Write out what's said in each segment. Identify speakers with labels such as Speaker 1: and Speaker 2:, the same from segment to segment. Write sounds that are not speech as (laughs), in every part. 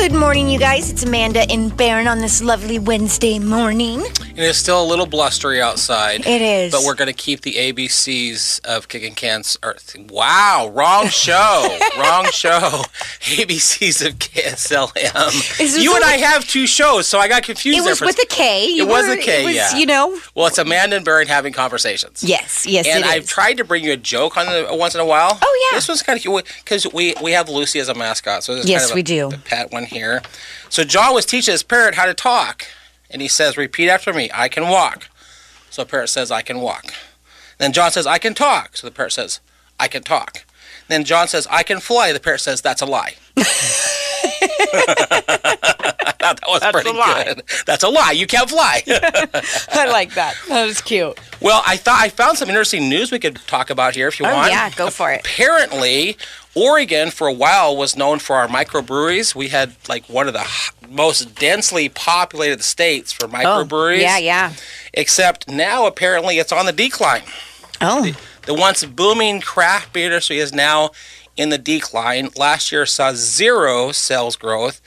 Speaker 1: Good morning, you guys. It's Amanda and Baron on this lovely Wednesday morning.
Speaker 2: And it's still a little blustery outside.
Speaker 1: It is.
Speaker 2: But we're going to keep the ABCs of kicking cans. Earth. Wow, wrong show. (laughs) wrong show. ABCs of KSLM. You and I have two shows, so I got confused
Speaker 1: It was with a K. You
Speaker 2: It was
Speaker 1: were-
Speaker 2: a K,
Speaker 1: was,
Speaker 2: yeah.
Speaker 1: you know.
Speaker 2: Well, it's Amanda and Baron having conversations.
Speaker 1: Yes, yes,
Speaker 2: And I've tried to bring you a joke on the once in a while.
Speaker 1: Oh, yeah.
Speaker 2: This one's kind of cute because we we have Lucy as a mascot, so
Speaker 1: Yes,
Speaker 2: kind of a,
Speaker 1: we do.
Speaker 2: a pet one here. So John was teaching his parrot how to talk, and he says, "Repeat after me. I can walk." So the parrot says, "I can walk." Then John says, "I can talk." So the parrot says, "I can talk." Then John says, "I can fly." The parrot says, "That's a lie." (laughs) that was
Speaker 1: That's
Speaker 2: pretty
Speaker 1: a lie.
Speaker 2: good. That's a lie. You can't fly. (laughs)
Speaker 1: I like that. That was cute.
Speaker 2: well, I thought I found some interesting news we could talk about here if you
Speaker 1: Oh,
Speaker 2: want.
Speaker 1: yeah, go for it.
Speaker 2: Apparently, Oregon for a while was known for our microbreweries. We had like one of the most densely populated states for microbreweries.
Speaker 1: Oh, yeah, yeah.
Speaker 2: Except now apparently it's on the decline.
Speaker 1: Oh,
Speaker 2: The once booming craft beer industry is now in the decline. Last year saw zero sales growth.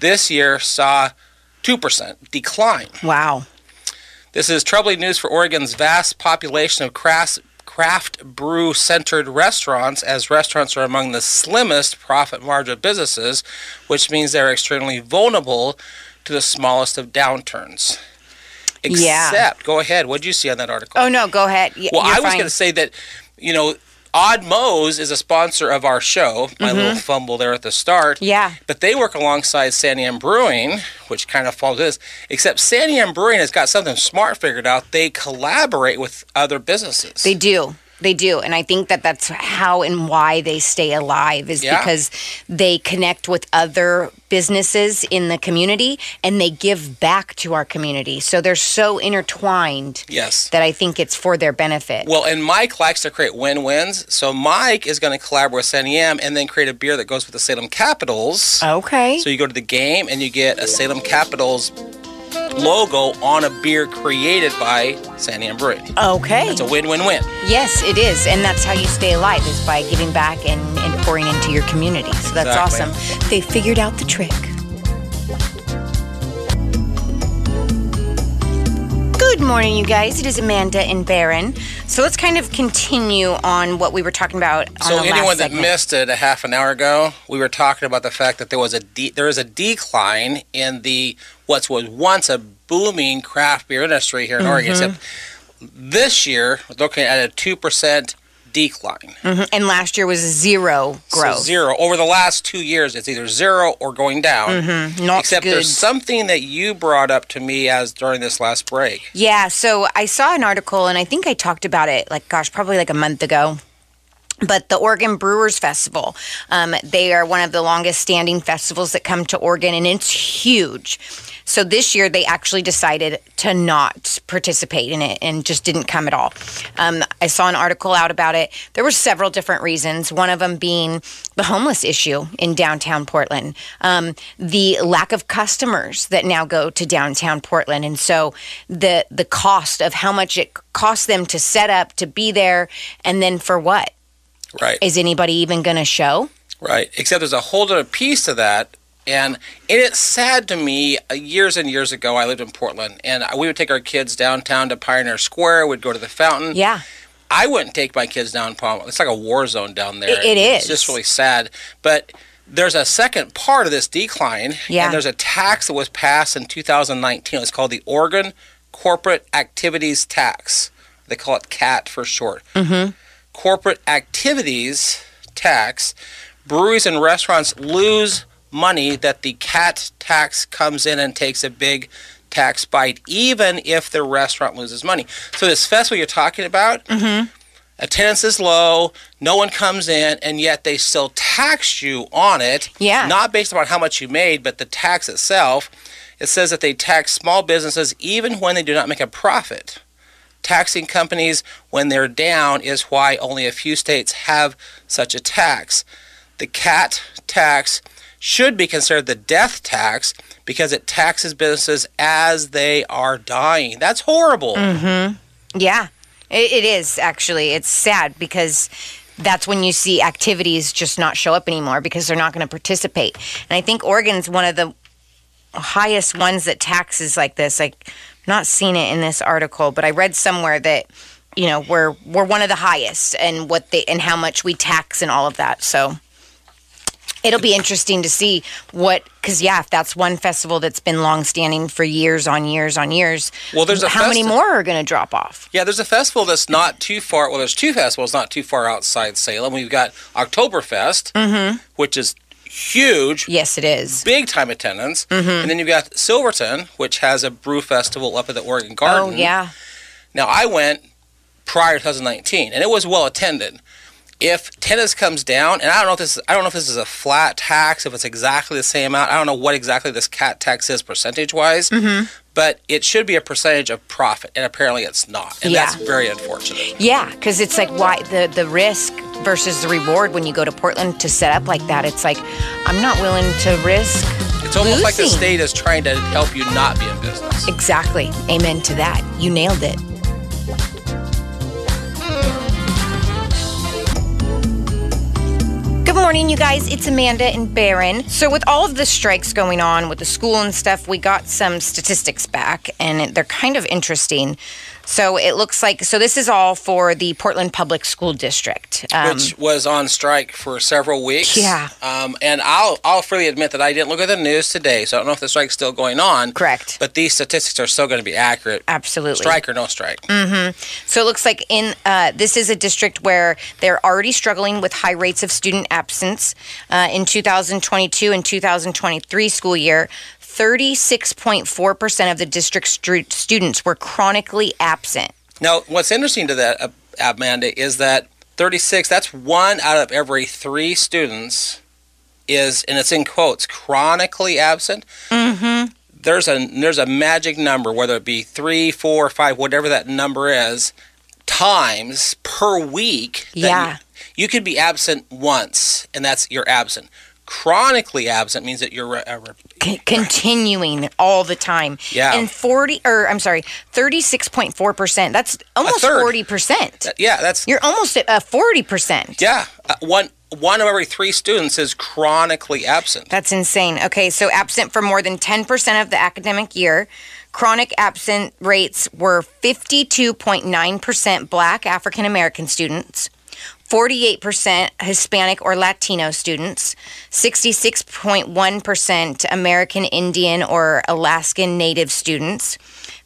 Speaker 2: This year saw 2% decline.
Speaker 1: wow.
Speaker 2: This is troubling news for Oregon's vast population of craft, craft brew centered restaurants, as restaurants are among the slimmest profit margin businesses, which means they're extremely vulnerable to the smallest of downturns.
Speaker 1: Yeah.
Speaker 2: Except, go ahead, what did you see on that article?
Speaker 1: Oh, no, go ahead. Y-
Speaker 2: well, I was going to say that, you know, Odd Moe's is a sponsor of our show. My little fumble there at the start.
Speaker 1: Mm-hmm. Yeah.
Speaker 2: But they work alongside Santiam Brewing, which kind of follows this. Except Santiam Brewing has got something smart figured out. They collaborate with other businesses.
Speaker 1: They do. They do. And I think that that's how and why they stay alive is
Speaker 2: Yeah.
Speaker 1: because they connect with other businesses in the community and they give back to our community. So they're so intertwined
Speaker 2: yes.
Speaker 1: that I think it's for their benefit.
Speaker 2: Well, and Mike likes to create win-wins. So Mike is going to collaborate with Santiam and then create a beer that goes with the Salem Capitals.
Speaker 1: okay.
Speaker 2: So you go to the game and you get a Salem Capitals logo on a beer created by Santiam Brewing.
Speaker 1: okay.
Speaker 2: It's a win-win-win.
Speaker 1: Yes, it is. And that's how you stay alive is by giving back and, and pouring into your community. So that's
Speaker 2: Exactly.
Speaker 1: awesome. They figured out the trick. Morning, you guys. It is Amanda and Baron. So let's kind of continue on what we were talking about on
Speaker 2: So anyone that missed it a half an hour ago, we were talking about the fact that there was a de- there is a decline in the what was once a booming craft beer industry here in Oregon.
Speaker 1: Mm-hmm.
Speaker 2: Except this year, looking at a two percent decline.
Speaker 1: Mhm. And last year was zero growth.
Speaker 2: So zero over the last two years. It's either zero or going down.
Speaker 1: Mm-hmm. Not
Speaker 2: Except
Speaker 1: good.
Speaker 2: there's something that you brought up to me as during this last break.
Speaker 1: Yeah, so I saw an article and I think I talked about it like gosh, probably like a month ago. But the Oregon Brewers Festival, um, they are one of the longest standing festivals that come to Oregon and it's huge. So this year they actually decided to not participate in it and just didn't come at all. Um, I saw an article out about it. There were several different reasons. One of them being the homeless issue in downtown Portland, um, the lack of customers that now go to downtown Portland, and so the the cost of how much it costs them to set up to be there, and then for what
Speaker 2: Right.
Speaker 1: is anybody even going to show?
Speaker 2: Right. Except there's a whole other piece to that. And, and it's sad to me. uh, Years and years ago, I lived in Portland, and we would take our kids downtown to Pioneer Square. We'd go to the fountain.
Speaker 1: Yeah,
Speaker 2: I wouldn't take my kids down Palm. It's like a war zone down there.
Speaker 1: It- it
Speaker 2: It's just really sad. But there's a second part of this decline.
Speaker 1: Yeah.
Speaker 2: And there's a tax that was passed in 2019. It's called the Oregon Corporate Activities Tax. They call it CAT for short. Mm-hmm. Corporate Activities Tax. Breweries and restaurants lose money that the CAT tax comes in and takes a big tax bite, even if the restaurant loses money. So this festival you're talking about, mm-hmm. attendance is low, no one comes in, and yet they still tax you on it.
Speaker 1: Yeah.
Speaker 2: Not based upon how much you made, but the tax itself. It says that they tax small businesses even when they do not make a profit. Taxing companies when they're down is why only a few states have such a tax. The CAT tax should be considered the death tax because it taxes businesses as they are dying. That's horrible. Mm-hmm.
Speaker 1: Yeah, it, it is actually. It's sad because that's when you see activities just not show up anymore because they're not going to participate. And I think Oregon's one of the highest ones that taxes like this. Like, not seen it in this article, but I read somewhere that you know we're we're one of the highest and what they and how much we tax and all of that. So it'll be interesting to see what because yeah, if that's one festival that's been long standing for years on years on years.
Speaker 2: Well, there's a
Speaker 1: how many more are going to drop off?
Speaker 2: Yeah, there's a festival that's not too far. Well, there's two festivals not too far outside Salem. We've got Oktoberfest, mm-hmm. which is huge,
Speaker 1: Yes, it is.
Speaker 2: big time attendance, mm-hmm. and then you've got Silverton, which has a brew festival up at the Oregon Garden.
Speaker 1: Oh yeah,
Speaker 2: Now, I went prior to 2019, and it was well attended. If tennis comes down, and I don't know if this is, I don't know if this is a flat tax, if it's exactly the same amount. I don't know what exactly this cat tax is percentage wise, mm-hmm. but it should be a percentage of profit, and apparently it's not, and
Speaker 1: Yeah.
Speaker 2: that's very unfortunate.
Speaker 1: yeah, because it's like why the the risk versus the reward when you go to Portland to set up like that. It's like I'm not willing to risk.
Speaker 2: It's almost like the state is trying to help you not be in business.
Speaker 1: Exactly. Amen to that. You nailed it. Morning, you guys. It's Amanda and Baron. So, with all of the strikes going on with the school and stuff, we got some statistics back, and they're kind of interesting. So, it looks like so this is all for the Portland Public School District. Um,
Speaker 2: which was on strike for several weeks.
Speaker 1: Yeah.
Speaker 2: Um, and I'll I'll freely admit that I didn't look at the news today, so I don't know if the strike's still going on.
Speaker 1: Correct.
Speaker 2: But these statistics are still going to be accurate.
Speaker 1: absolutely.
Speaker 2: Strike or no strike.
Speaker 1: So it looks like in uh, this is a district where they're already struggling with high rates of student absence. Uh, in 2022 and 2023 school year, 36.4 percent of the district stu- students were chronically absent.
Speaker 2: Now, what's interesting to that, uh, Amanda, is that 36. That's one out of every three students is, and it's in quotes, chronically absent. Mm-hmm. There's a there's a magic number, whether it be three, four, five, whatever that number is, times per week. that
Speaker 1: Yeah.
Speaker 2: You, you could be absent once, and that's you're absent. Chronically absent means that you're re- uh, re-
Speaker 1: C- continuing all the time.
Speaker 2: Yeah.
Speaker 1: And 40 or I'm sorry, 36.4 percent. That's almost 40 percent.
Speaker 2: yeah, that's
Speaker 1: You're almost at uh, 40 percent.
Speaker 2: yeah. Uh, one one of every three students is chronically absent.
Speaker 1: That's insane. Okay, so absent for more than 10% of the academic year. Chronic absent rates were 52.9% Black African American students, 48% Hispanic or Latino students, 66.1% American Indian or Alaskan Native students.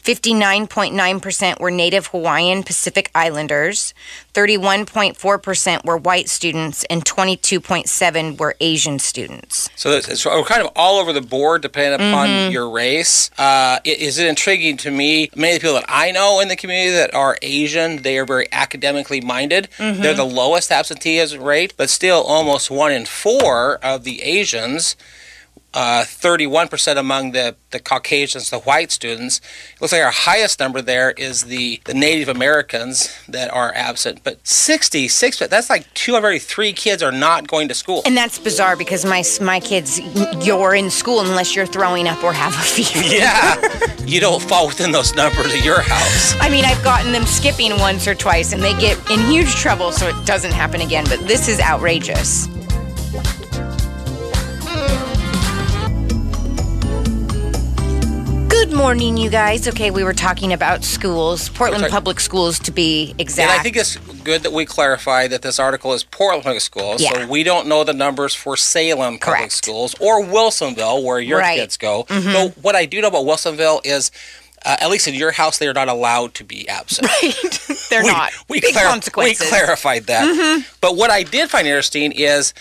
Speaker 1: 59.9% were Native Hawaiian Pacific Islanders, 31.4% were white students, and 22.7 were Asian students.
Speaker 2: So it's, it's kind of all over the board depending upon your race. Uh, is it intriguing to me? Many of the people that I know in the community that are Asian, they are very academically minded. They're the lowest absenteeism rate, but still almost one in four of the Asians. Uh, 31% among the, the Caucasians, the white students. It looks like our highest number there is the, the Native Americans that are absent. But 66, that's like two of every three kids are not going to school.
Speaker 1: And that's bizarre because my my kids, you're in school unless you're throwing up or have a (laughs) fever.
Speaker 2: Yeah, you don't fall within those numbers at your house.
Speaker 1: I mean, I've gotten them skipping once or twice, and they get in huge trouble, so it doesn't happen again. But this is outrageous. Morning, you guys. Okay, we were talking about schools, Portland
Speaker 2: talking-
Speaker 1: Public Schools to be exact.
Speaker 2: And I think it's good that we clarify that this article is Portland Public Schools,
Speaker 1: Yeah.
Speaker 2: so we don't know the numbers for Salem Public Schools or Wilsonville, where your
Speaker 1: Right. Mm-hmm.
Speaker 2: kids go. So what I do know about Wilsonville is, uh, at least in your house, they are not allowed to be absent. (laughs) Right.
Speaker 1: They're
Speaker 2: we,
Speaker 1: not.
Speaker 2: We,
Speaker 1: Big
Speaker 2: clar- we
Speaker 1: consequences. Mm-hmm.
Speaker 2: clarified that. But what I did find interesting is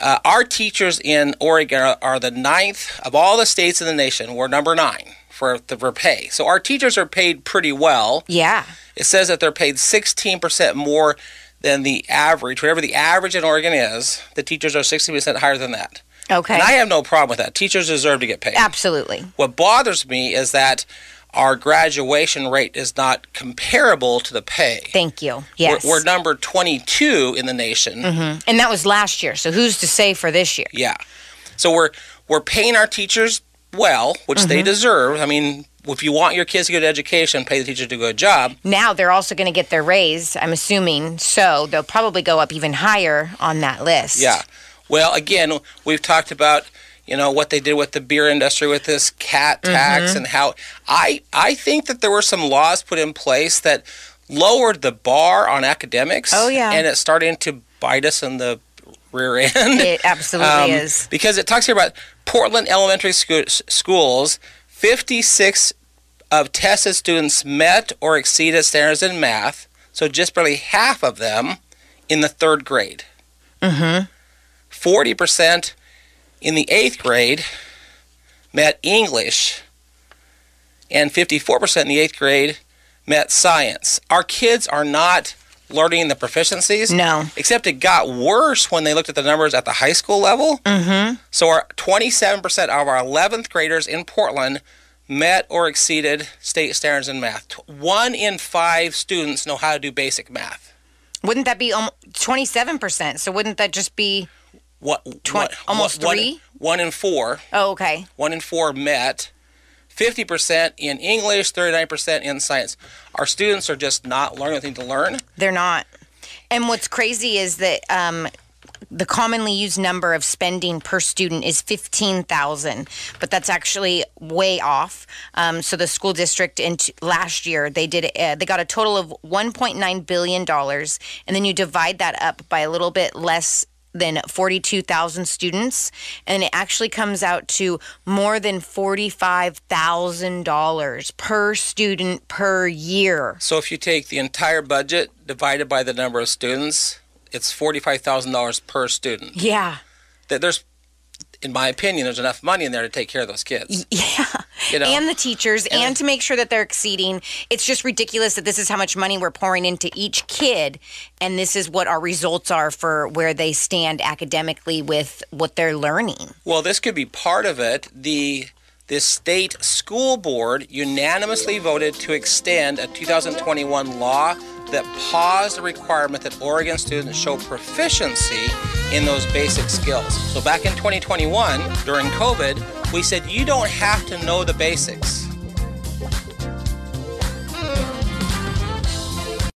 Speaker 2: uh, our teachers in Oregon are, are the ninth of all the states in the nation. We're number nine for the for pay. So our teachers are paid pretty well.
Speaker 1: Yeah.
Speaker 2: It says that they're paid 16% more than the average. Whatever the average in Oregon is, the teachers are 16% higher than that.
Speaker 1: Okay.
Speaker 2: And I have no problem with that. Teachers deserve to get paid.
Speaker 1: Absolutely.
Speaker 2: What bothers me is that our graduation rate is not comparable to the pay.
Speaker 1: Thank you. Yes.
Speaker 2: We're, we're number 22 in the nation. Mm-hmm.
Speaker 1: and that was last year. So who's to say for this year?
Speaker 2: Yeah. So we're we're paying our teachers well, which they mm-hmm. deserve. I mean, if you want your kids to get an education, pay the teacher to do a good job.
Speaker 1: Now they're also going to get their raise, I'm assuming. So they'll probably go up even higher on that list.
Speaker 2: Yeah. Well, again, we've talked about you know what they did with the beer industry with this cat tax
Speaker 1: Mm-hmm.
Speaker 2: and how I I think that there were some laws put in place that lowered the bar on academics.
Speaker 1: Oh, yeah.
Speaker 2: And it's starting to bite us in the rear end.
Speaker 1: It absolutely (laughs)
Speaker 2: Um,
Speaker 1: is.
Speaker 2: Because it talks here about Portland elementary scho- s- schools, 56 of tested students met or exceeded standards in math, so just barely half of them in the third grade.
Speaker 1: Mm-hmm.
Speaker 2: 40% in the eighth grade met English, and 54% in the eighth grade met science. Our kids are not learning the proficiencies.
Speaker 1: No.
Speaker 2: Except it got worse when they looked at the numbers at the high school level.
Speaker 1: Mm-hmm.
Speaker 2: So our 27% of our 11th graders in Portland met or exceeded state standards in math. One in five students know how to do basic math.
Speaker 1: Wouldn't that be um, 27%? So wouldn't that just be,
Speaker 2: What,
Speaker 1: Twen-
Speaker 2: what-
Speaker 1: almost
Speaker 2: one-
Speaker 1: three?
Speaker 2: One in four.
Speaker 1: oh, okay.
Speaker 2: One in four met. 50% in English, 39% in science. Our students are just not learning anything to learn.
Speaker 1: They're not. And what's crazy is that um, the commonly used number of spending per student is 15,000, but that's actually way off. Um, so the school district in t- last year they did uh, they got a total of 1.9 billion dollars, and then you divide that up by a little bit less than 42,000 students and it actually comes out to more than $45,000 per student per year.
Speaker 2: So if you take the entire budget divided by the number of students, it's $45,000 per student.
Speaker 1: Yeah.
Speaker 2: There's, in my opinion, there's enough money in there to take care of those kids. (laughs)
Speaker 1: Yeah.
Speaker 2: You know?
Speaker 1: and the teachers and, to make sure that they're exceeding. It's just ridiculous that this is how much money we're pouring into each kid and this is what our results are for where they stand academically with what they're learning.
Speaker 2: Well, this could be part of it. The the state school board unanimously voted to extend a 2021 law that paused the requirement that Oregon students show proficiency in those basic skills. So back in 2021, during COVID, we said you don't have to know the basics.